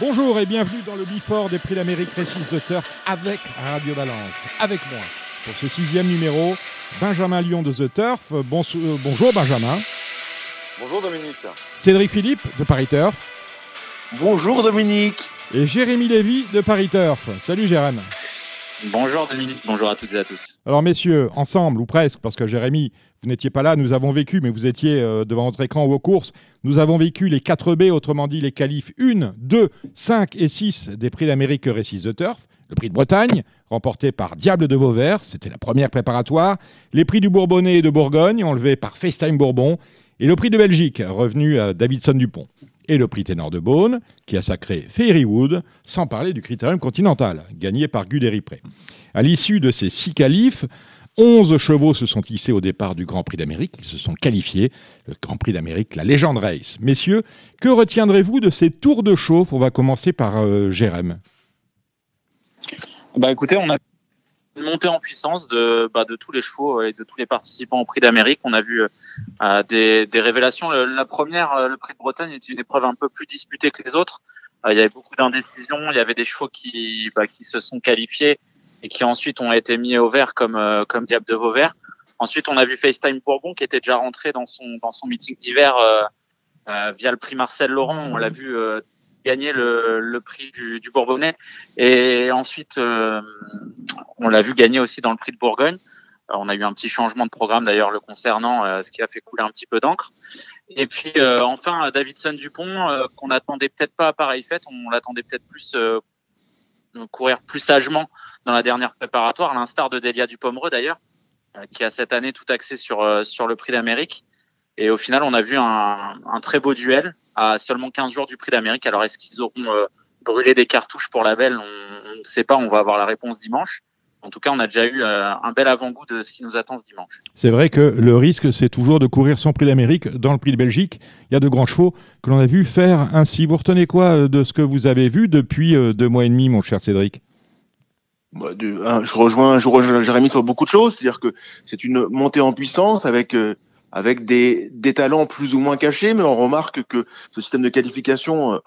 Bonjour et bienvenue dans le Bifort des Prix d'Amérique Récise de Turf avec Radio Balance. Avec moi, pour ce sixième numéro, Benjamin Lyon de The Turf. Euh, bonjour Benjamin. Bonjour Dominique. Cédric Philippe de Paris Turf. Bonjour Dominique. Et Jérémy Lévy de Paris Turf. Salut Jérémy. Bonjour Dominique, bonjour à toutes et à tous. Alors messieurs, ensemble ou presque, parce que Jérémy, vous n'étiez pas là, nous avons vécu, mais vous étiez euh, devant votre écran ou aux courses, nous avons vécu les 4 B, autrement dit les qualifs 1, 2, 5 et 6 des prix d'Amérique Récise de Turf, le prix de Bretagne, remporté par Diable de Vauvert, c'était la première préparatoire, les prix du Bourbonnais et de Bourgogne, enlevés par FaceTime Bourbon, et le prix de Belgique, revenu à Davidson Dupont et le prix Ténor de Beaune, qui a sacré Fairywood, sans parler du Critérium Continental, gagné par Guderi Pré. À l'issue de ces six qualifs, 11 chevaux se sont hissés au départ du Grand Prix d'Amérique. Ils se sont qualifiés. Le Grand Prix d'Amérique, la légende race. Messieurs, que retiendrez-vous de ces tours de chauffe? On va commencer par euh, Jérém. Bah écoutez, on a une montée en puissance de, bah, de tous les chevaux et de tous les participants au Prix d'Amérique. On a vu euh, des, des, révélations. La première, euh, le Prix de Bretagne, était une épreuve un peu plus disputée que les autres. Euh, il y avait beaucoup d'indécisions. Il y avait des chevaux qui, bah, qui se sont qualifiés et qui ensuite ont été mis au vert comme, comme Diable de Vauvert. Ensuite, on a vu FaceTime Bourbon qui était déjà rentré dans son, dans son meeting d'hiver via le prix Marcel Laurent. On l'a vu gagner le, le prix du, du, Bourbonnais. Et ensuite, euh, on l'a vu gagner aussi dans le prix de Bourgogne. Euh, on a eu un petit changement de programme d'ailleurs le concernant, euh, ce qui a fait couler un petit peu d'encre. Et puis enfin, Davidson Dupont, qu'on n'attendait peut-être pas à pareille fête, on l'attendait peut-être plus courir plus sagement dans la dernière préparatoire, à l'instar de Delia Dupomereux d'ailleurs, qui a cette année tout axé sur sur le Prix d'Amérique. Et au final, on a vu un, un très beau duel à seulement 15 jours du Prix d'Amérique. Alors est-ce qu'ils auront euh, brûlé des cartouches pour la belle? On ne sait pas, on va avoir la réponse dimanche. En tout cas, on a déjà eu euh, un bel avant-goût de ce qui nous attend ce dimanche. C'est vrai que le risque, c'est toujours de courir son prix d'Amérique dans le prix de Belgique. Il y a de grands chevaux que l'on a vu faire ainsi. Vous retenez quoi euh, de ce que vous avez vu depuis deux mois et demi, mon cher Cédric? Bah, je rejoins, je rejoins Jérémy sur beaucoup de choses, c'est-à-dire que c'est une montée en puissance avec avec des, des talents plus ou moins cachés, mais on remarque que ce système de qualification euh,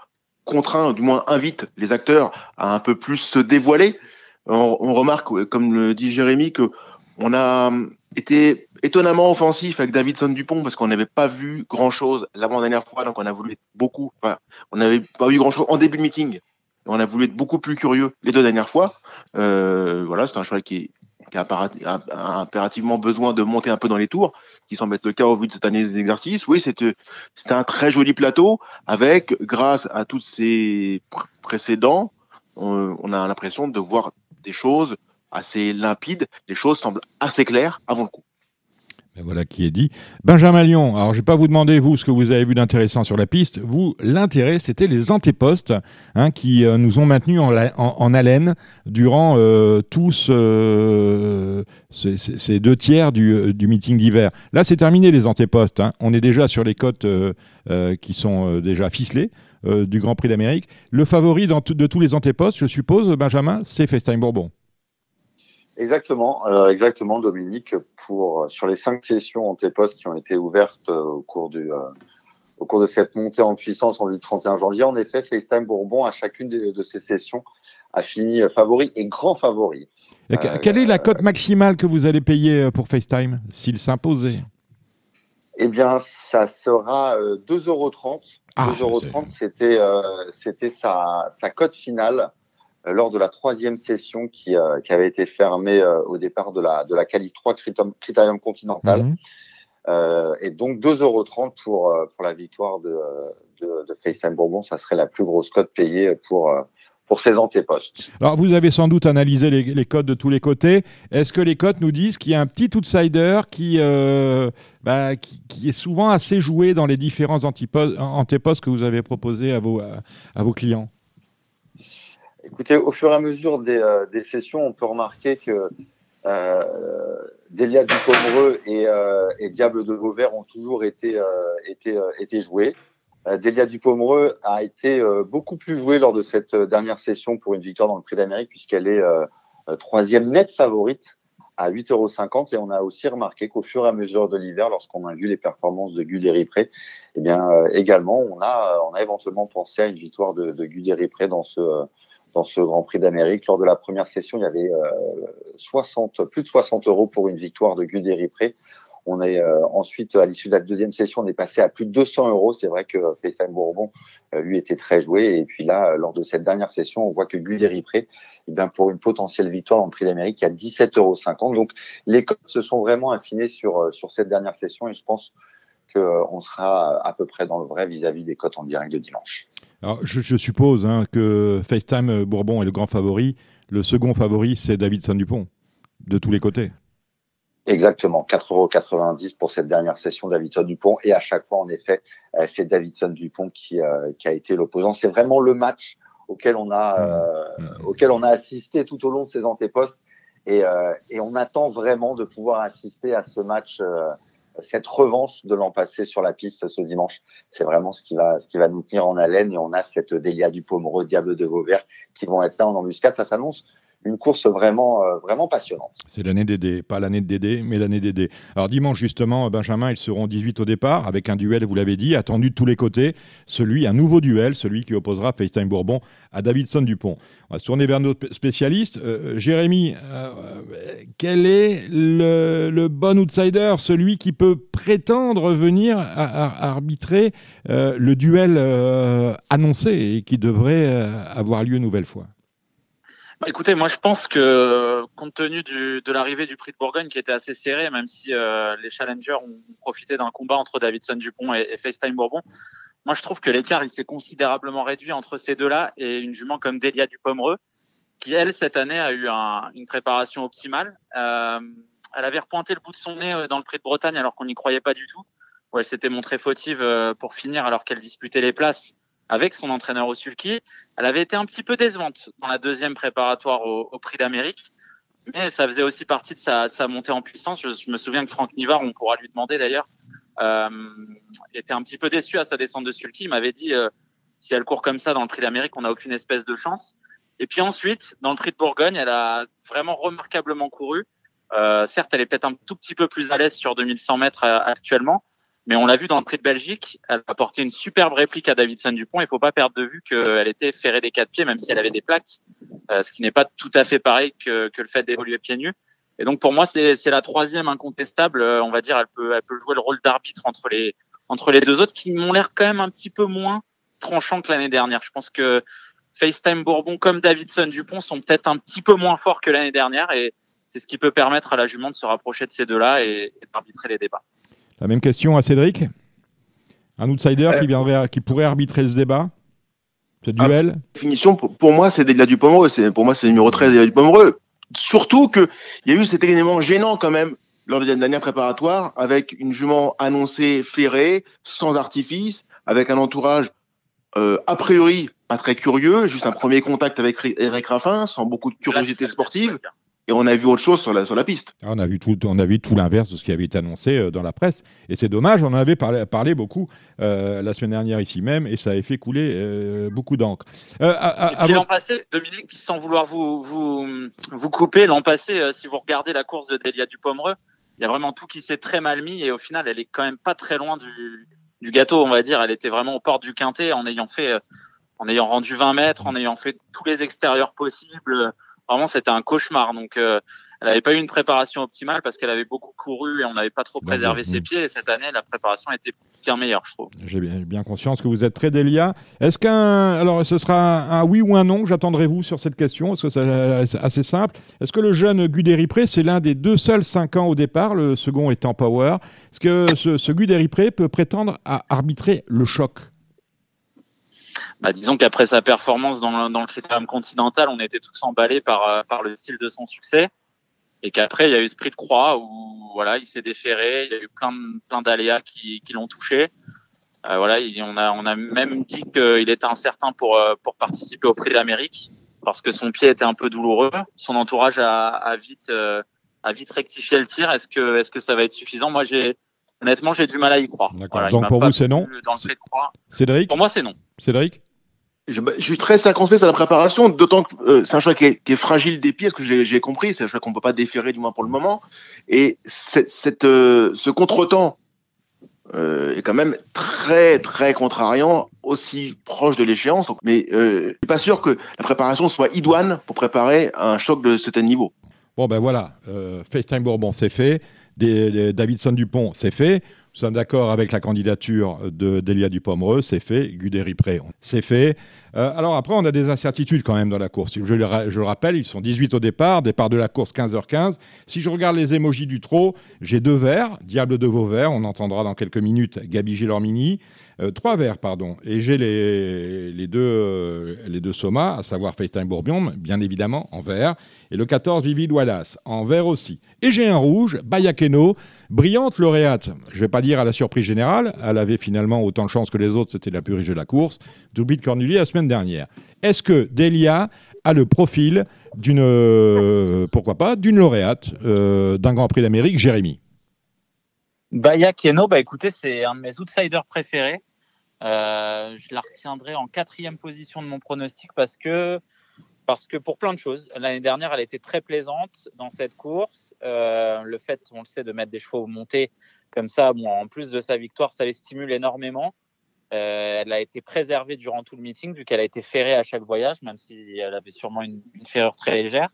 contraint, du moins invite les acteurs à un peu plus se dévoiler. On, on remarque, comme le dit Jérémy, que on a hum, été étonnamment offensif avec Davidson Dupont parce qu'on n'avait pas vu grand chose l'avant-dernière fois, donc on a voulu être beaucoup. Enfin, on n'avait pas vu grand chose en début de meeting. On a voulu être beaucoup plus curieux les deux dernières fois. Euh, voilà, c'est un choix qui est qui a, impérativement besoin de monter un peu dans les tours, qui semble être le cas au vu de cette année des exercices. Oui, c'était un très joli plateau avec, grâce à tous ces précédents, on, on a l'impression de voir des choses assez limpides, les choses semblent assez claires avant le coup. Ben voilà qui est dit. Benjamin Lyon, alors je ne vais pas vous demander, vous, ce que vous avez vu d'intéressant sur la piste. Vous, l'intérêt, c'était les antépostes hein, qui euh, nous ont maintenus en, en, haleine durant euh, tous euh, ces, deux tiers du, du meeting d'hiver. Là, c'est terminé les antépostes. Hein. On est déjà sur les cotes qui sont déjà ficelées du Grand Prix d'Amérique. Le favori de tous les antépostes, je suppose, Benjamin, c'est FaceTime Bourbon. Exactement, euh, exactement, Dominique. Pour sur les cinq sessions en postes qui ont été ouvertes euh, au cours du euh, au cours de cette montée en puissance en vue du 31 janvier, en effet, FaceTime Bourbon à chacune de, ces sessions a fini favori et grand favori. quelle est la cote maximale que vous allez payer pour FaceTime s'il s'imposait? Eh bien, ça sera 2,30 euros. 2,30 ah, euros, c'était c'était sa, sa cote finale. Euh, lors de la troisième session qui, euh, qui avait été fermée euh, au départ de la, de la Cali 3 Critérium, Continental. Mhm. et donc 2,30 euros pour, pour la victoire de, de, de FaceTime Bourbon, ça serait la plus grosse cote payée pour, pour ces antépostes. Alors, vous avez sans doute analysé les, les codes de tous les côtés. Est-ce que les codes nous disent qu'il y a un petit outsider qui, bah, qui, qui, est souvent assez joué dans les différents antépostes que vous avez proposés à vos, à vos clients? Écoutez, au fur et à mesure des, euh, sessions, on peut remarquer que euh, Delia Dupomereux et, euh, et Diable de Vauvert ont toujours été, été, été joués. Delia Dupomereux a été beaucoup plus jouée lors de cette dernière session pour une victoire dans le Prix d'Amérique puisqu'elle est troisième nette favorite à 8,50 euros. Et on a aussi remarqué qu'au fur et à mesure de l'hiver, lorsqu'on a vu les performances de Guderipré, eh bien, également, on a, on a éventuellement pensé à une victoire de, de Guderipré dans ce, dans ce Grand Prix d'Amérique. Lors de la première session, il y avait 60, plus de 60 euros pour une victoire de Guderipré. On est euh, ensuite, à l'issue de la deuxième session, on est passé à plus de 200 euros. C'est vrai que FaceTime Bourbon, euh, lui, était très joué. Et puis là, lors de cette dernière session, on voit que Guderi Pré, eh bien, pour une potentielle victoire en prix d'Amérique, il y a 17,50 euros. Donc, les cotes se sont vraiment affinées sur, euh, sur cette dernière session et je pense qu'on sera à peu près dans le vrai vis-à-vis des cotes en direct de dimanche. Alors, je, suppose hein, que FaceTime Bourbon est le grand favori. Le second favori, c'est Davidson Dupont, de tous les côtés. Exactement, 4,90 euros pour cette dernière session Davidson Dupont. Et à chaque fois, en effet, euh, c'est Davidson Dupont qui, euh, qui a été l'opposant. C'est vraiment le match auquel on a, mmh. euh, auquel on a assisté tout au long de ces antépostes. Et, et on attend vraiment de pouvoir assister à ce match, cette revanche de l'an passé sur la piste ce dimanche. C'est vraiment ce qui va, ce qui va nous tenir en haleine. Et on a cette Delia Dupont, Diable de Vauvert qui vont être là en embuscade. Ça s'annonce une course vraiment, euh, vraiment passionnante. C'est l'année Dédé, pas l'année de Dédé, mais l'année Dédé. Alors dimanche justement, Benjamin, ils seront 18 au départ, avec un duel, vous l'avez dit, attendu de tous les côtés, celui, un nouveau duel, celui qui opposera FaceTime Bourbon à Davidson Dupont. On va se tourner vers notre spécialiste. Euh, Jérémy, euh, quel est le, bon outsider, celui qui peut prétendre venir arbitrer le duel annoncé et qui devrait avoir lieu une nouvelle fois? Bah, écoutez, moi je pense que compte tenu du, de l'arrivée du prix de Bourgogne qui était assez serré, même si euh, les challengers ont profité d'un combat entre Davidson Dupont et, et FaceTime Bourbon, moi je trouve que l'écart il s'est considérablement réduit entre ces deux-là et une jument comme Delia Dupomereux, qui elle cette année a eu un, une préparation optimale. Euh, elle avait repointé le bout de son nez euh, dans le prix de Bretagne alors qu'on n'y croyait pas du tout, où elle s'était montrée fautive euh, pour finir alors qu'elle disputait les places avec son entraîneur au sulky. Elle avait été un petit peu décevante dans la deuxième préparatoire au, Prix d'Amérique, mais ça faisait aussi partie de sa, montée en puissance. Je, me souviens que Franck Nivard, on pourra lui demander d'ailleurs, euh, était un petit peu déçu à sa descente de sulky. Il m'avait dit euh, si elle court comme ça dans le Prix d'Amérique, on n'a aucune espèce de chance. Et puis ensuite, dans le Prix de Bourgogne, elle a vraiment remarquablement couru. Euh, certes, elle est peut-être un tout petit peu plus à l'aise sur 2100 mètres euh, actuellement, mais on l'a vu dans le prix de Belgique, elle a apporté une superbe réplique à Davidson Dupont. Il faut pas perdre de vue qu'elle était ferrée des quatre pieds, même si elle avait des plaques, euh, ce qui n'est pas tout à fait pareil que, que le fait d'évoluer pieds nus. Et donc pour moi, c'est la troisième incontestable. Euh, on va dire, elle peut, elle peut jouer le rôle d'arbitre entre les, entre les deux autres qui m'ont l'air quand même un petit peu moins tranchants que l'année dernière. Je pense que FaceTime Bourbon comme Davidson Dupont sont peut-être un petit peu moins forts que l'année dernière et c'est ce qui peut permettre à la jument de se rapprocher de ces deux-là et d'arbitrer les débats. La même question à Cédric. Un outsider qui, viendrait, qui pourrait arbitrer ce débat Ce ah, duel Définition, pour, moi, c'est Delia Dupomereux. Pour moi, c'est le numéro 13 Delia Dupomereux. Surtout qu'il y a eu cet élément gênant quand même lors de la dernière préparatoire avec une jument annoncée ferrée, sans artifice, avec un entourage euh, a priori pas très curieux, juste un premier contact avec Eric Raffin, sans beaucoup de curiosité sportive et on a vu autre chose sur la, sur la piste. Ah, on a vu tout, on a vu tout l'inverse de ce qui avait été annoncé euh, dans la presse. Et c'est dommage, on en avait parlé, parlé beaucoup euh, la semaine dernière ici même, et ça avait fait couler euh, beaucoup d'encre. l'an passé, Dominique, sans vouloir vous, vous, vous couper, l'an passé, si vous regardez la course de Delia Dupomereux, il y a vraiment tout qui s'est très mal mis, et au final, elle est quand même pas très loin du, du gâteau, on va dire. Elle était vraiment aux portes du quintet en ayant fait, en ayant rendu 20 mètres, en ayant fait tous les extérieurs possibles vraiment c'était un cauchemar. Donc euh, elle n'avait pas eu une préparation optimale parce qu'elle avait beaucoup couru et on n'avait pas trop préservé ses pieds. Et cette année, la préparation était bien meilleure, je trouve. J'ai bien, conscience que vous êtes très déliat. Est-ce qu'un. Alors, ce sera un oui ou un non J'attendrai-vous sur cette question? Est-ce que c'est assez simple? Est-ce que le jeune Guderipré, c'est l'un des deux seuls 5 ans au départ, le second étant Power Est-ce que ce, ce Guderipré peut prétendre à arbitrer le choc? Bah, disons qu'après sa performance dans, dans le critérium continental, on était tous emballés par, euh, par le style de son succès. Et qu'après, il y a eu ce prix de croix où voilà, il s'est déféré, il y a eu plein, plein d'aléas qui, qui l'ont touché. Euh, voilà, on, a, on a même dit qu'il était incertain pour, euh, pour participer au prix d'Amérique parce que son pied était un peu douloureux. Son entourage a, a vite, euh, a vite rectifié le tir. Est-ce que, est-ce que ça va être suffisant? Moi, j'ai honnêtement, j'ai du mal à y croire. Donc pour vous, c'est non. Cédric Pour moi, c'est non. Cédric je, suis très circonspect sur la préparation, d'autant que euh, c'est un choix qui est, fragile des pieds, ce que j'ai compris, c'est un choix qu'on ne peut pas déférer du moins pour le moment. Et cette, euh, ce contretemps euh, est quand même très très contrariant, aussi proche de l'échéance. Mais euh, je suis pas sûr que la préparation soit idoine pour préparer un choc de certain niveau. Bon ben voilà, FaceTime Bourbon c'est fait, Davidson Dupont c'est fait. Nous sommes d'accord avec la candidature de d'Elia Dupomereux, c'est fait. Guderi-Pré, c'est fait. Euh, alors après, on a des incertitudes quand même dans la course. Je le, rappelle, ils sont 18 au départ, départ de la course 15h15. Si je regarde les émojis du trot, j'ai deux verts, Diable de Vauvert, on entendra dans quelques minutes Gabi Gilormini. Euh, trois verts, pardon. Et j'ai les, deux, euh, deux à savoir FaceTime Bourbion, bien évidemment, en vert. Et le 14, Vivid Wallace, en vert aussi. Et j'ai un rouge, Bayakeno, brillante lauréate. Je ne vais pas dire à la surprise générale, elle avait finalement autant de chance que les autres, c'était la plus riche de la course. Double de Cornulier la semaine dernière. Est-ce que Delia a le profil d'une, euh, pourquoi pas, d'une lauréate d'un Grand Prix d'Amérique, Jérémy? Bayakeno, bah écoutez, c'est un de mes outsiders préférés. Euh, je la retiendrai en quatrième position de mon pronostic parce que parce que pour plein de choses. L'année dernière, elle était très plaisante dans cette course. Euh, le fait, on le sait, de mettre des chevaux montés comme ça, en plus de sa victoire, ça les stimule énormément. Euh, elle a été préservée durant tout le meeting, vu qu'elle a été ferrée à chaque voyage, même si elle avait sûrement une, une ferrure très légère.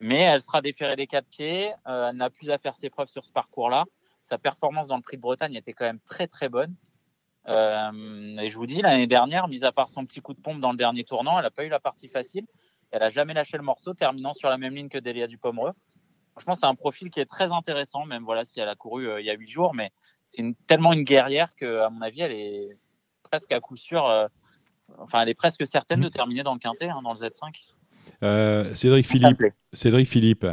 Mais elle sera déférée des quatre pieds. Euh, elle n'a plus à faire ses preuves sur ce parcours-là. Sa performance dans le Prix de Bretagne était quand même très très bonne. Euh, et je vous dis, l'année dernière, mis à part son petit coup de pompe dans le dernier tournant, elle n'a pas eu la partie facile. Elle a jamais lâché le morceau, terminant sur la même ligne que Delia Dupomereux. Franchement, c'est un profil qui est très intéressant, même voilà si elle a couru euh, il y a huit jours, mais c'est tellement une guerrière que, à mon avis, elle est presque à coup sûr, euh, enfin, elle est presque certaine de terminer dans le quintet, hein, dans le Z5. Euh, Cédric Philippe, Cédric Philippe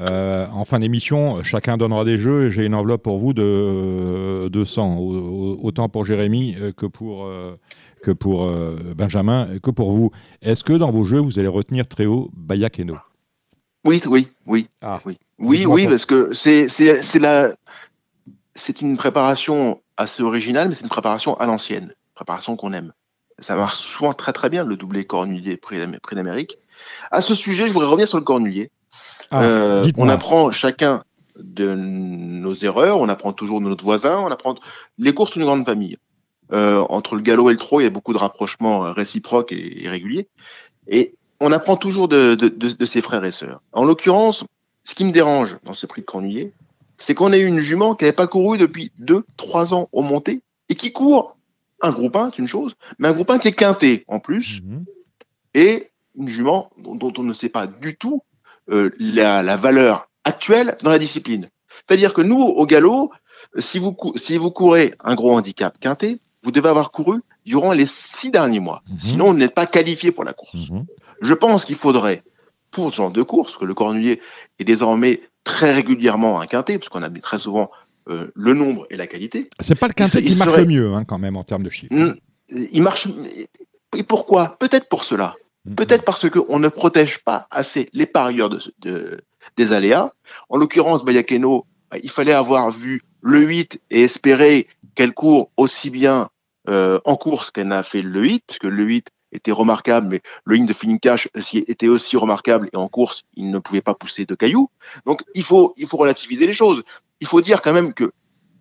euh, en fin d'émission, chacun donnera des jeux et j'ai une enveloppe pour vous de 200, autant pour Jérémy euh, que pour, que pour Benjamin, que pour vous. Est-ce que dans vos jeux, vous allez retenir très haut Bayakeno Oui, oui, oui. Ah. Oui, oui, oui parce que c'est la... une préparation assez originale, mais c'est une préparation à l'ancienne, préparation qu'on aime. Ça marche souvent très très bien, le doublé cornulier près d'Amérique. À ce sujet, je voudrais revenir sur le cornulier. Ah, euh, on apprend chacun de nos erreurs, on apprend toujours de notre voisin, on apprend les courses d'une grande famille. Euh, entre le galop et le trot, il y a beaucoup de rapprochements réciproques et, réguliers. Et on apprend toujours de, ses frères et sœurs. En l'occurrence, ce qui me dérange dans ce prix de Cornulier, c'est qu'on ait une jument qui n'avait pas couru depuis 2-3 ans au monté et qui court un groupe 1, c'est une chose, mais un groupe 1 qui est quinté en plus. Mhm. Et une jument dont, on ne sait pas du tout euh, la, valeur actuelle dans la discipline. C'est-à-dire que nous, au galop, si vous, si vous courez un gros handicap quinté, vous devez avoir couru durant les six derniers mois. Mhm. Sinon, vous n'êtes pas qualifié pour la course. Mhm. Je pense qu'il faudrait, pour ce genre de course, que le cornulier est désormais très régulièrement un quinté, parce qu'on a très souvent euh, le nombre et la qualité. C'est pas le quintet qui marche le mieux, hein, quand même, en termes de chiffres. Il marche. Et pourquoi? Peut-être pour cela. Mhm. Peut-être parce qu'on ne protège pas assez les parieurs de, des aléas. En l'occurrence, Bayakeno, bah, il fallait avoir vu le 8 et espérer qu'elle court aussi bien euh, en course qu'elle n'a fait le 8, puisque le 8 était remarquable, mais le ligne de feeling cash était aussi remarquable et en course, il ne pouvait pas pousser de cailloux. Donc, il faut, il faut relativiser les choses. Il faut dire quand même que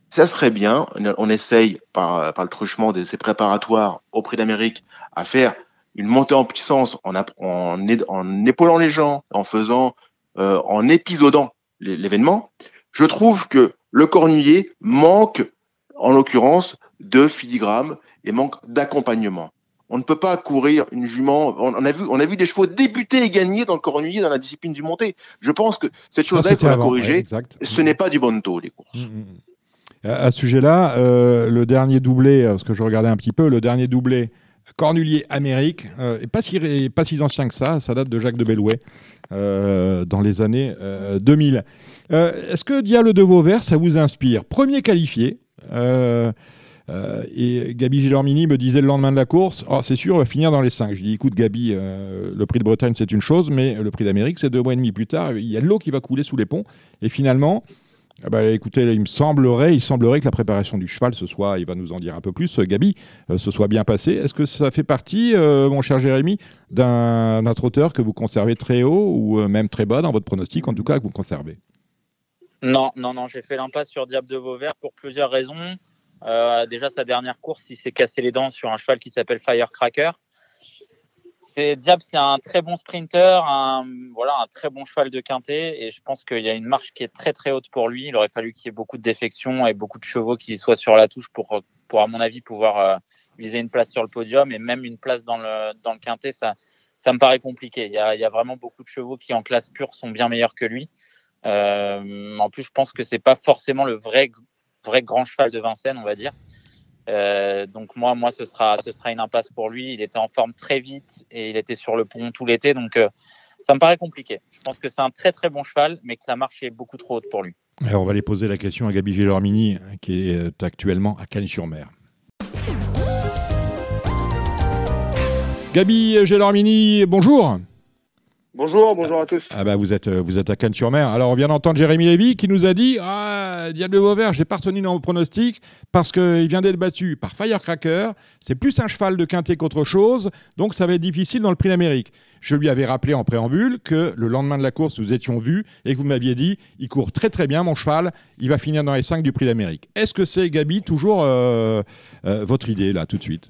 ça serait bien, on essaye par, par le truchement de ces préparatoires au prix d'Amérique à faire une montée en puissance en, en, en épaulant les gens, en faisant, euh, en épisodant l'événement, je trouve que le cornulier manque, en l'occurrence, de filigrane et manque d'accompagnement. On ne peut pas courir une jument. On a vu, on a vu des chevaux débuter et gagner dans le cornulier dans la discipline du monté. Je pense que cette chose-là, il faut la corriger. ce n'est pas du bon taux, les courses. Mmh, mmh, mmh. À ce sujet-là, euh, le dernier doublé, parce que je regardais un petit peu, le dernier doublé Cornulier Amérique, euh, pas, si, pas ancien que ça, ça date de Jacques de Bellouet euh, dans les années 2000. Euh, est-ce que Diable de Vauvert, ça vous inspire? Premier qualifié, et Gabi Gilormini me disait le lendemain de la course, oh, c'est sûr, on va finir dans les 5. Je dis, écoute Gabi, le prix de Bretagne c'est une chose, mais le prix d'Amérique c'est deux mois et demi plus tard, il y a de l'eau qui va couler sous les ponts. Et finalement, ah bah, écoutez, il me semblerait, il semblerait que la préparation du cheval, ce soit, il va nous en dire un peu plus, Gabi, ce soit bien passé. Est-ce que ça fait partie, mon cher Jérémy, d'un trotteur que vous conservez très haut ou même très bas dans votre pronostic, en tout cas que vous conservez? Non, non, non, j'ai fait l'impasse sur Diable de Vauvert pour plusieurs raisons. Euh, déjà, sa dernière course, il s'est cassé les dents sur un cheval qui s'appelle Firecracker. C'est Diab, c'est un très bon sprinter, un, voilà, un très bon cheval de quintet, et je pense qu'il y a une marche qui est très très haute pour lui. Il aurait fallu qu'il y ait beaucoup de défections et beaucoup de chevaux qui soient sur la touche pour, pour à mon avis, pouvoir euh, viser une place sur le podium et même une place dans le, dans le quintet. Ça, ça me paraît compliqué. Il y, a, il y a vraiment beaucoup de chevaux qui en classe pure sont bien meilleurs que lui. Euh, en plus, je pense que c'est pas forcément le vrai vrai grand cheval de Vincennes, on va dire. Euh, donc moi, moi, ce sera, ce sera une impasse pour lui. Il était en forme très vite et il était sur le pont tout l'été, donc euh, ça me paraît compliqué. Je pense que c'est un très très bon cheval, mais que la marche est beaucoup trop haute pour lui. on va aller poser la question à Gabi Gélormini, qui est euh, actuellement à Cannes-sur-Mer. Gabi Gélormini, bonjour. Bonjour, bonjour à tous. Ah bah vous êtes, vous êtes à Cannes-sur-Mer. Alors on vient d'entendre Jérémy Lévy qui nous a dit Ah, Diable de Vauvert, je n'ai pas retenu dans vos pronostics parce qu'il vient d'être battu par Firecracker. C'est plus un cheval de quintet qu'autre chose, donc ça va être difficile dans le prix d'Amérique. Je lui avais rappelé en préambule que le lendemain de la course, nous étions vus et que vous m'aviez dit Il court très très bien, mon cheval, il va finir dans les 5 du prix d'Amérique. Est-ce que c'est, Gabi, toujours euh, euh, votre idée là, tout de suite?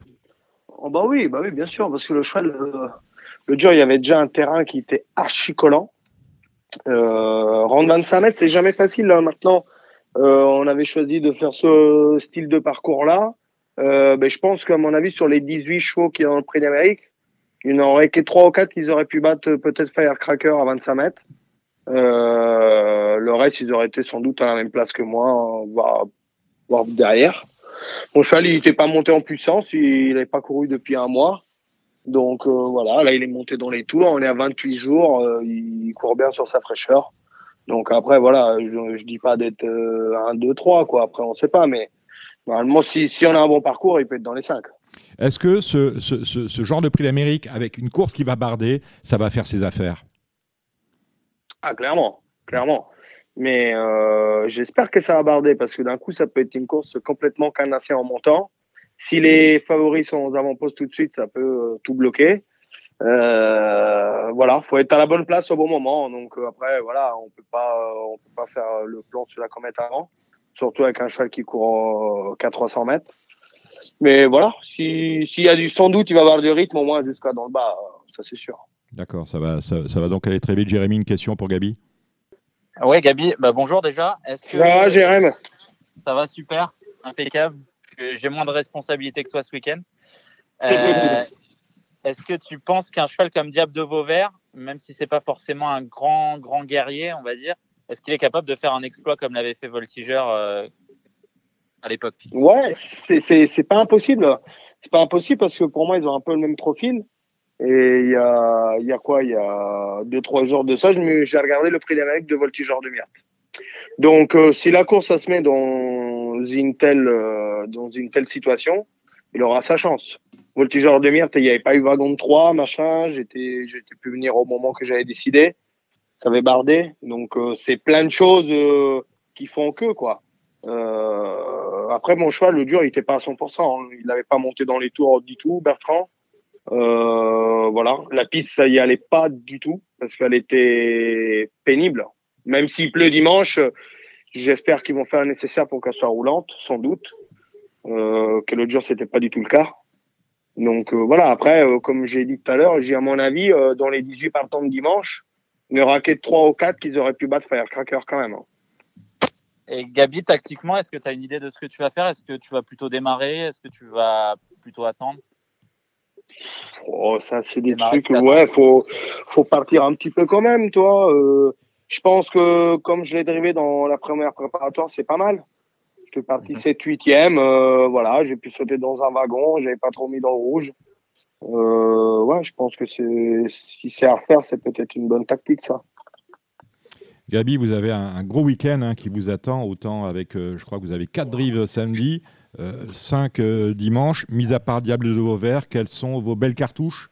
Oh bah oui, bah oui, bien sûr, parce que le cheval. Euh, le dur, il y avait déjà un terrain qui était archi collant. Euh, rendre 25 mètres, c'est jamais facile. Là. Maintenant, euh, on avait choisi de faire ce style de parcours-là. Euh, ben, je pense qu'à mon avis, sur les 18 chevaux qui sont dans le prix d'Amérique, il n'y en aurait que 3 ou 4 qui auraient pu battre peut-être Firecracker à 25 mètres. Euh, le reste, ils auraient été sans doute à la même place que moi, voire, voire derrière. Mon cheval, il n'était pas monté en puissance, il n'avait pas couru depuis un mois. Donc euh, voilà, là il est monté dans les tours, on est à 28 jours, euh, il court bien sur sa fraîcheur. Donc après voilà, je, je dis pas d'être euh, 1, 2, 3 quoi, après on sait pas, mais normalement si, si on a un bon parcours, il peut être dans les 5. Est-ce que ce, ce, ce, genre de prix d'Amérique avec une course qui va barder, ça va faire ses affaires? Ah clairement, clairement. Mais euh, j'espère que ça va barder parce que d'un coup ça peut être une course complètement canassée en montant. Si les favoris sont aux avant-postes tout de suite, ça peut euh, tout bloquer. Euh, voilà, faut être à la bonne place au bon moment. Donc euh, après, voilà, on peut pas, on peut pas faire le plan sur la comète avant, surtout avec un cheval qui court 400 mètres. Mais voilà, s'il y a du, sans doute, il va avoir du rythme au moins jusqu'à dans le bas, ça c'est sûr. D'accord, ça va, ça, va donc aller très vite. Jérémy, une question pour Gabi. Oui, Gabi, bah, bonjour déjà. ça va, Jérémy Ça va super, impeccable j'ai moins de responsabilités que toi ce week-end. Euh, est-ce que tu penses qu'un cheval comme Diable de Vauvert, même si c'est pas forcément un grand grand guerrier, on va dire, est-ce qu'il est capable de faire un exploit comme l'avait fait Voltigeur euh, à l'époque? Ouais, c'est pas impossible. C'est pas impossible parce que pour moi ils ont un peu le même profil. Et il y a, y a quoi? Il y a deux trois jours de ça, j'ai regardé le prix d'Amérique de Voltigeur de Myrte. Donc, euh, si la course ça se met dans une telle euh, dans une telle situation, il aura sa chance. Voltigeur de Myrte, il n'y avait pas eu wagon de 3, machin. J'étais, j'étais pu venir au moment que j'avais décidé. Ça avait bardé. Donc, euh, c'est plein de choses qui font que, quoi. après, mon choix, le dur, il était pas à 100%. Hein. Il n'avait pas monté dans les tours du tout, Bertrand. voilà. La piste, ça y allait pas du tout parce qu'elle était pénible. Même s'il pleut dimanche, j'espère qu'ils vont faire le nécessaire pour qu'elle soit roulante, sans doute. Euh, que l'autre jour, c'était pas du tout le cas. Donc euh, voilà, après, euh, comme j'ai dit tout à l'heure, j'ai à mon avis, euh, dans les 18 partants de dimanche, il n'y aura que 3 ou 4 qu'ils auraient pu battre Firecracker quand même. Hein. Et Gabi, tactiquement, est-ce que tu as une idée de ce que tu vas faire? Est-ce que tu vas plutôt démarrer? Est-ce que tu vas plutôt attendre? Oh, ça, c'est des trucs, ouais, faut, faut partir un petit peu quand même, toi. Euh, je pense que comme je l'ai drivé dans la première préparatoire, c'est pas mal. Je suis parti 7 mhm. 8e, euh, voilà, j'ai pu sauter dans un wagon, j'avais pas trop mis dans le rouge. Euh, ouais, je pense que c'est si c'est à refaire, c'est peut-être une bonne tactique ça. Gabi, vous avez un, gros week-end hein, qui vous attend, autant avec, euh, je crois que vous avez 4 drives samedi, 5 dimanche, mis à part Diable de Vauvert, quelles sont vos belles cartouches?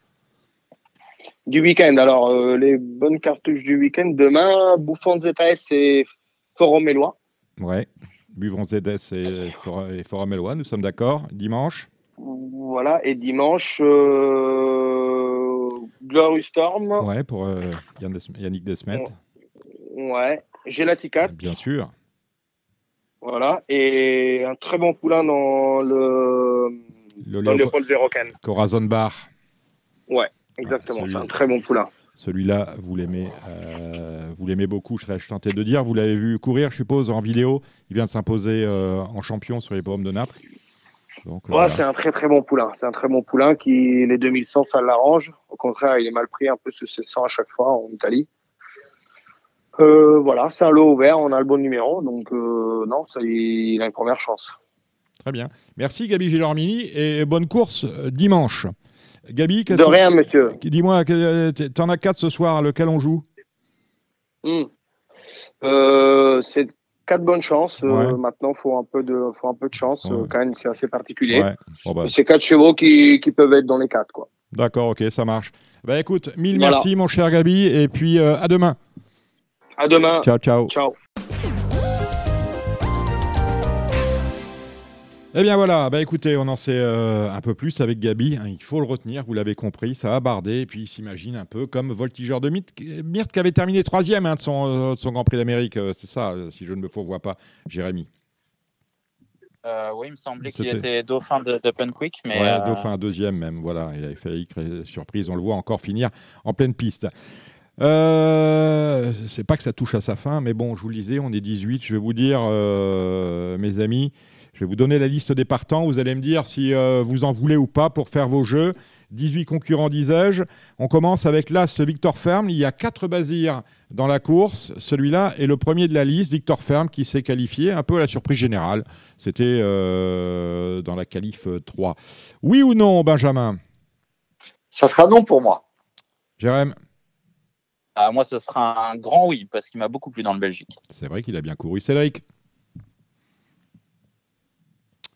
Du week-end. Alors, euh, les bonnes cartouches du week-end. Demain, Bouffon ZS et Forum Mélois. Ouais. Buvons Zedès et, et Forum Eloi, nous sommes d'accord. Dimanche? Voilà, et dimanche, euh, Glory Storm. Ouais, pour euh, Yannick Desmet. Ouais, Gelaticat. Bien sûr. Voilà, et un très bon poulain dans le, le Léopold Corazon Bar. Ouais, exactement, c'est un très bon poulain. Celui-là, vous l'aimez, euh, vous l'aimez beaucoup, je serais tenté de dire. Vous l'avez vu courir, je suppose, en vidéo. Il vient de s'imposer euh, en champion sur les pommes de Naples. Donc, ouais, c'est un très très bon poulain. C'est un très bon poulain qui les 2100 ça l'arrange. Au contraire, il est mal pris un peu sur ses 100 à chaque fois en Italie. Euh, voilà, c'est un lot ouvert, on a le bon numéro, donc non, ça, il a une première chance. Très bien. Merci Gabi Gilormini et bonne course dimanche. Gabi, De rien, monsieur. Dis-moi, euh, tu en as quatre ce soir, lequel on joue? Hmm. euh, C'est quatre bonnes chances. Euh, maintenant, il faut, un peu de, faut un peu de chance. quand même, c'est assez particulier. Bah. C'est quatre chevaux qui, qui, peuvent être dans les quatre. quoi. D'accord, ok, ça marche. Bah écoute, mille merci, mon cher Gabi, et puis à demain. À demain. Ciao, ciao. Ciao. Eh bien voilà, bah écoutez, on en sait euh, un peu plus avec Gabi. Hein, il faut le retenir, vous l'avez compris, ça a bardé. Et puis il s'imagine un peu comme voltigeur de Myrthe qui avait terminé troisième hein, de, son, euh, son, Grand Prix d'Amérique. Euh, c'est ça, si je ne me fourvoie pas, Jérémy. oui, il me semblait qu'il était dauphin de, Quick. Mais ouais, dauphin deuxième même. Voilà, il avait failli créer surprise. On le voit encore finir en pleine piste. Euh, c'est pas que ça touche à sa fin, mais bon, je vous le disais, on est 18. Je vais vous dire, mes amis, je vais vous donner la liste des partants. Vous allez me dire si euh, vous en voulez ou pas pour faire vos jeux. 18 concurrents, disais-je. On commence avec l'As Victor Ferme. Il y a quatre Bazirs dans la course. Celui-là est le premier de la liste, Victor Ferme, qui s'est qualifié un peu à la surprise générale. C'était euh, dans la qualif 3. Oui ou non, Benjamin? Ça sera non pour moi. Jérém? Ah, Moi, ce sera un grand oui, parce qu'il m'a beaucoup plu dans le Belgique. C'est vrai qu'il a bien couru. Cédric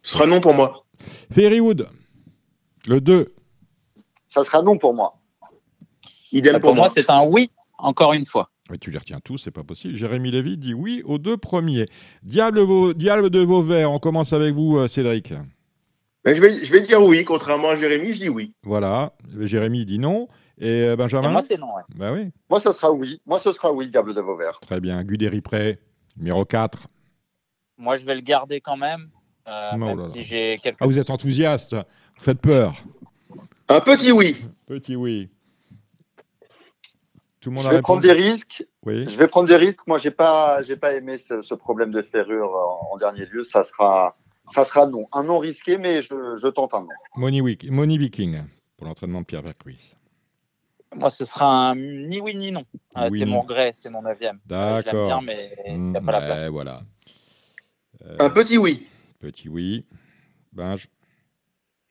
ce sera non pour moi. Fairywood, le 2. Ça sera non pour moi. Idem bah, pour, moi, c'est un oui, encore une fois. Mais tu les retiens tous, c'est pas possible. Jérémy Lévy dit oui aux deux premiers. Diable, Diable de Vauvert, on commence avec vous, euh, Cédric. Ben, je, vais, je vais dire oui, contrairement à Jérémy, je dis oui. Voilà, Jérémy dit non. Et euh, Benjamin? Moi, c'est non. Ben oui. Moi, ce sera oui. Moi, ce sera oui, Diable de Vauvert. Très bien. Guderi Pré, numéro 4. Moi, je vais le garder quand même. Euh, oh ah, vous êtes enthousiaste, vous faites peur. Un petit oui. Petit oui. Tout le monde je vais prendre des risques. Oui. Je vais prendre des risques. Moi, j'ai pas, j'ai pas aimé ce, problème de ferrure en, dernier lieu. Ça sera, ça sera non. Un non risqué, mais je, tente un non. Money, Week, Money Viking pour l'entraînement de Pierre Vercuis. Moi, ce sera un ni oui ni non. Euh, c'est mon regret, c'est mon neuvième. D'accord. mais il n'y a pas la mmh, place. Voilà. Un petit oui. Petit oui. Binge.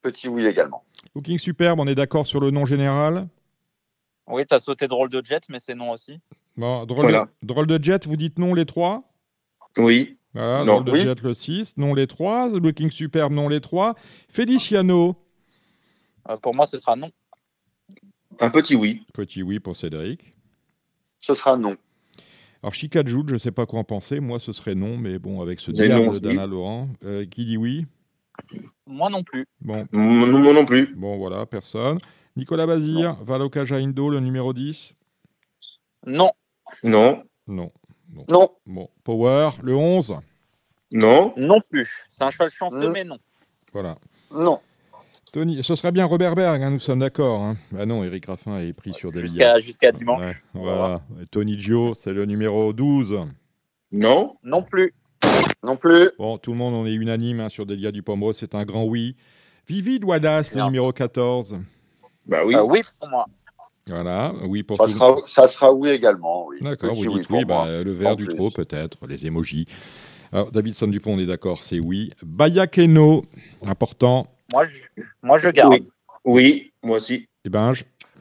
Petit oui également. Looking Superbe, on est d'accord sur le nom général? Oui, tu as sauté drôle de jet, mais c'est non aussi. Bon, drôle, de, drôle de jet, vous dites non les trois? Oui. Voilà, drôle de jet le 6, non les trois. Looking Superbe, non les trois. Feliciano euh, Pour moi, ce sera non. Un petit oui. Petit oui pour Cédric. Ce sera non. Alors, Chicadjout, je ne sais pas quoi en penser. Moi, ce serait non, mais bon, avec ce diable d'Anna Laurent. Euh, qui dit oui? Moi non plus. Bon. Moi non plus. Bon, voilà, personne. Nicolas Bazir, Valoka Jaindo, le numéro 10 Non. Non. Non. Non. Bon, Power, le 11 Non. Non plus. C'est un cheval chanceux, mais non. Voilà. Non. Tony, ce serait bien Robert Berg, hein, nous sommes d'accord. Hein. Ah non, Eric Raffin est pris sur Delia. Jusqu'à dimanche. voilà. Tony Gio, c'est le numéro 12. Non. Non plus. Non plus. Bon, tout le monde, on est unanime hein, sur Delia du Pombro, c'est un grand oui. Vivi Wallace, le numéro 14. Bah oui. Euh, oui pour moi. Voilà, oui pour ça Sera, ça sera oui également. Oui. D'accord, vous dites oui, bah, le vert du trop peut-être, les émojis. Alors, Davidson Dupont, on est d'accord, c'est oui. Bayakeno, important. Moi, je, moi, je garde. Oui, moi aussi. Et eh ben,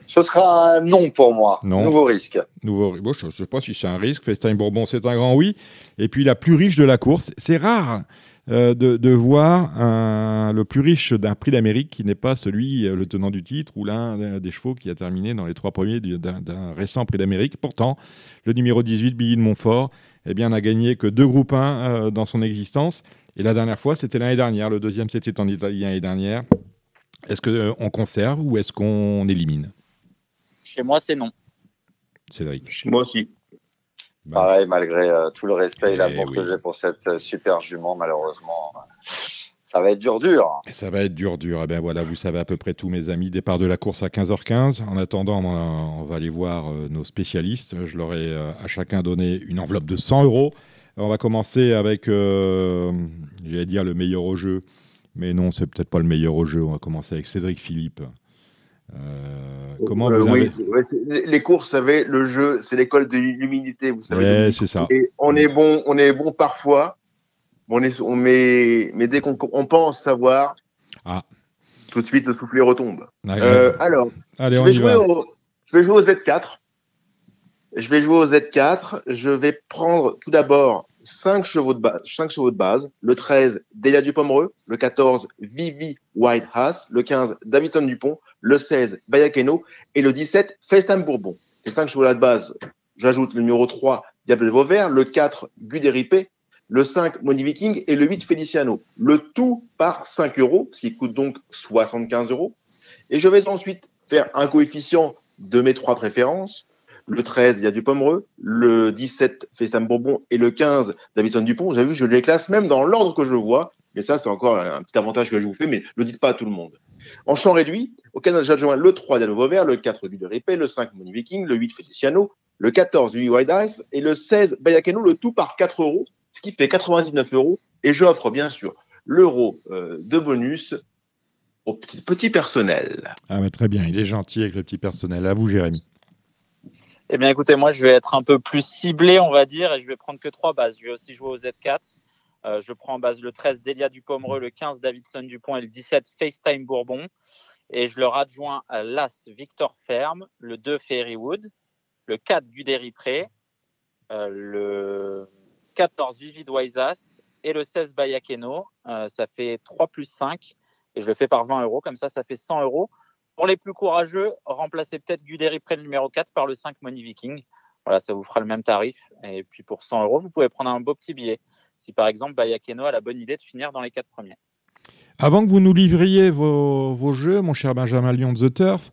Ce sera un non pour moi. Nouveau risque. Nouveau, bon, je ne sais pas si c'est un risque. Festin Bourbon, c'est un grand oui. Et puis la plus riche de la course. C'est rare euh, de, voir un, le plus riche d'un prix d'Amérique qui n'est pas celui, euh, le tenant du titre, ou l'un des chevaux qui a terminé dans les trois premiers d'un récent prix d'Amérique. Pourtant, le numéro 18, Billy de Montfort, eh bien, n'a gagné que deux groupes 1 dans son existence. Et la dernière fois, c'était l'année dernière. Le deuxième, c'était en Italie l'année dernière. Est-ce qu'on conserve ou est-ce qu'on élimine? Chez moi, c'est non. Cédric Chez moi aussi. Bah. Pareil, malgré tout le respect et l'amour que j'ai pour cette super jument, malheureusement, ça va être dur, dur. Ça va être dur, dur. Eh bien voilà, vous savez à peu près tout, mes amis. Départ de la course à 15h15. En attendant, on va aller voir euh, nos spécialistes. Je leur ai euh, à chacun donné une enveloppe de 100 euros. On va commencer avec, euh, j'allais dire, le meilleur au jeu. Mais non, c'est peut-être pas le meilleur au jeu. On va commencer avec Cédric Philippe. comment vous oui, les courses, vous savez, le jeu, c'est l'école de l'humilité, vous savez. c'est ça. Et on est bon, on est bon parfois, on est, on met, mais dès qu'on pense savoir, ah. tout de suite le soufflet retombe. Euh, alors, je, vais jouer au, je vais jouer au Z4. Je vais jouer au Z4. Je vais prendre tout d'abord 5 chevaux, de base, 5 chevaux de base. Le 13, Delia Dupomereux. Le 14, Vivi White Haas. Le 15, Davidson Dupont. Le 16, Bayakeno. Et le 17, FaceTime Bourbon. Ces 5 chevaux de base, j'ajoute le numéro 3, Diable de Vauvert. Le 4, Gudéripé le 5 Money Viking et le 8 Feliciano. Le tout par 5 euros, ce qui coûte donc 75 euros. Et je vais ensuite faire un coefficient de mes trois préférences. Le 13, il y a du Pomereux. Le 17, Festin Bourbon. Et le 15, Davidson Dupont. Avez vu, je les classe même dans l'ordre que je vois. Mais ça, c'est encore un petit avantage que je vous fais, mais ne le dites pas à tout le monde. En champ réduit, au Canada, j'adjoins le 3 Diallo Vauvert, le 4 du de Ripé, le 5 Money Viking, le 8 Feliciano, le 14 du White Ice et le 16 Bayakeno, le tout par 4 euros ce qui fait 99 euros. Et j'offre bien sûr l'euro euh, de bonus au petit, personnel. Ah très bien, il est gentil avec le petit personnel. À vous, Jérémy. Eh bien, écoutez, moi, je vais être un peu plus ciblé, on va dire, et je vais prendre que trois bases. Je vais aussi jouer au Z4. Euh, je prends en base le 13 Delia Dupomereux, le 15 Davidson Dupont et le 17 FaceTime Bourbon. Et je leur adjoins l'As Victor Ferme, le 2 Fairywood, le 4 Guderi Pré, euh, le 14 Vivid Waisas et le 16 Bayakeno. Euh, ça fait 3 plus 5 et je le fais par 20 euros. Comme ça, ça fait 100 euros. Pour les plus courageux, remplacez peut-être Guderi le numéro 4 par le 5 Money Viking. Voilà, ça vous fera le même tarif. Et puis pour 100 euros, vous pouvez prendre un beau petit billet. Si par exemple Bayakeno a la bonne idée de finir dans les 4 premiers. Avant que vous nous livriez vos, vos jeux, mon cher Benjamin Lyon de The Turf,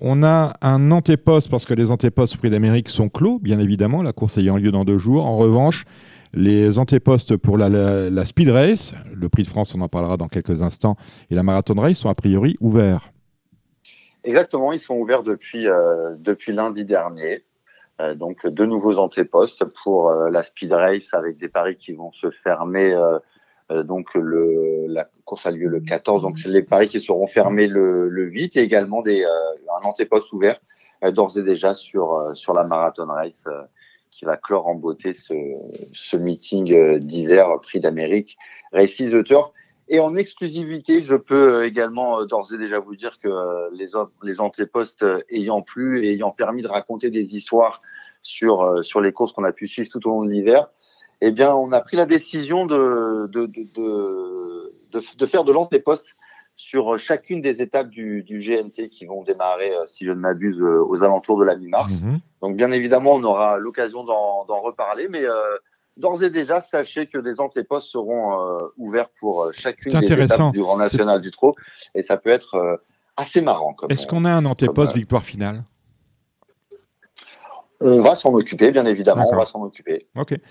on a un antéposte parce que les antépostes Prix d'Amérique sont clos, bien évidemment, la course ayant lieu dans deux jours. En revanche, les antépostes pour la, Speed Race, le Prix de France, on en parlera dans quelques instants, et la Marathon Race sont a priori ouverts. Exactement, ils sont ouverts depuis, euh, depuis lundi dernier. Euh, donc, deux nouveaux antépostes pour euh, la Speed Race avec des paris qui vont se fermer. donc, le, la course a lieu le 14. Donc, c'est les paris qui seront fermés le, le 8 et également un antéposte ouvert d'ores et déjà sur, sur la Marathon Race qui va clore en beauté ce, ce meeting d'hiver Prix d'Amérique Races the Turf. Et en exclusivité, je peux euh, également euh, d'ores et déjà vous dire que les, les antépostes ayant plu et ayant permis de raconter des histoires sur, sur les courses qu'on a pu suivre tout au long de l'hiver, eh bien, on a pris la décision de, de, de, de, de faire de l'antéposte sur chacune des étapes du, du, GNT qui vont démarrer, si je ne m'abuse, aux alentours de la mi-mars. Mhm. Donc bien évidemment, on aura l'occasion d'en reparler, mais euh, d'ores et déjà, sachez que des antépostes seront euh, ouverts pour euh, chacune des étapes du Grand National du Trot, et ça peut être assez marrant. Est-ce qu'on a un antéposte victoire finale? On va s'en occuper, bien évidemment, on va s'en occuper.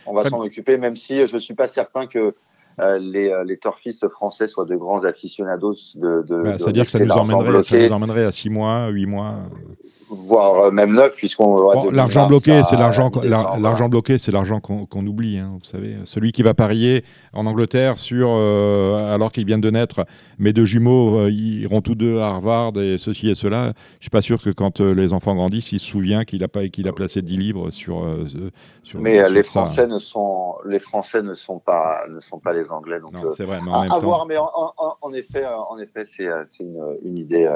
On va s'en occuper, même si je ne suis pas certain que les, les turfistes français soient de grands aficionados de. de bah, C'est-à-dire que ça nous, emmènerait, ça nous emmènerait à 6 mois, 8 mois voire euh, même neuf, puisqu'on l'argent bloqué, c'est l'argent l'argent bloqué, c'est l'argent qu'on oublie. Hein, vous savez, celui qui va parier en Angleterre sur euh, alors qu'ils viennent de naître, mes deux jumeaux euh, iront tous deux à Harvard et ceci et cela. Je suis pas sûr que quand les enfants grandissent, ils se souviennent qu'il a pas qu'il a placé 10 livres sur. sur Mais les Français ne sont les Français ne sont pas ne sont pas les Anglais. Donc c'est vrai. Mais en même à voir, mais en, effet, en effet, c'est une, une idée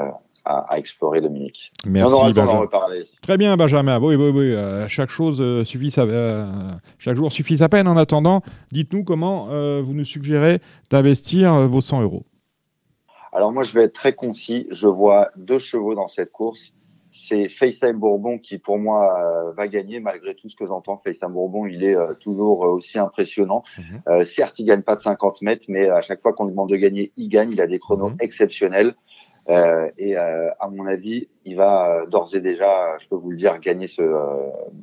à, explorer, Dominique. Merci, Benjamin. Très bien, Benjamin. Oui, oui, oui. Euh, chaque chose euh, suffit sa, euh, chaque jour suffit sa peine. En attendant, dites-nous comment vous nous suggérez d'investir vos 100 euros. Alors moi, je vais être très concis. Je vois deux chevaux dans cette course. c'est FaceTime Bourbon qui pour moi va gagner malgré tout ce que j'entends. FaceTime Bourbon, il est toujours aussi impressionnant. Mhm. certes, il gagne pas de 50 mètres, mais à chaque fois qu'on lui demande de gagner, il gagne. Il a des chronos mhm. exceptionnels. Euh, et euh, à mon avis, il va euh, d'ores et déjà, je peux vous le dire, gagner ce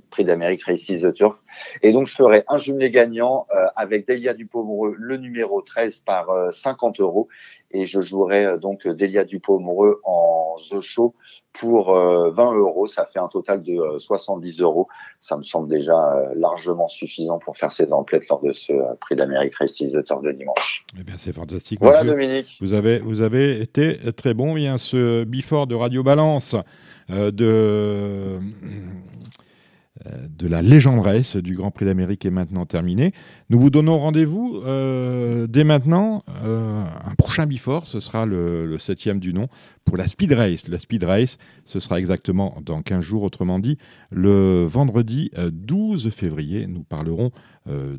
prix d'Amérique Races the Turf. Et donc, je ferai un jumelé gagnant avec Delia Dupomereux, le numéro 13 par 50 euros. Et je jouerai donc Delia Dupomereux en The Show pour 20 euros. Ça fait un total de 70 euros. Ça me semble déjà largement suffisant pour faire ces emplettes lors de ce prix d'Amérique Races the Turf de dimanche. Eh bien, c'est fantastique. Voilà, Dominique. Vous avez, vous avez été très bon. Il y a ce before de Radio Balance euh, de, euh, de la légende race du Grand Prix d'Amérique est maintenant terminé. Nous vous donnons rendez-vous euh, dès maintenant. un prochain before, ce sera le, le, septième du nom pour la Speed Race. La Speed Race, ce sera exactement dans 15 jours, autrement dit, le vendredi 12 février. Nous parlerons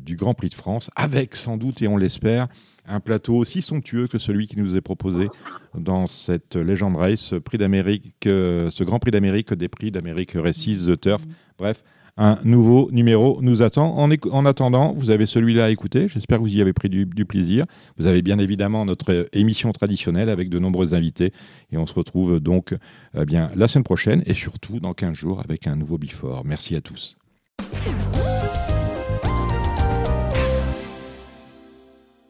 du Grand Prix de France avec sans doute, et on l'espère, un plateau aussi somptueux que celui qui nous est proposé dans cette Legend Race, prix d'Amérique, euh, ce Grand Prix d'Amérique des prix d'Amérique Récise The Turf. Bref, un nouveau numéro nous attend. En, attendant, vous avez celui-là à écouter. J'espère que vous y avez pris du, plaisir. Vous avez bien évidemment notre émission traditionnelle avec de nombreux invités. Et on se retrouve donc eh bien, la semaine prochaine et surtout dans 15 jours avec un nouveau Before. Merci à tous.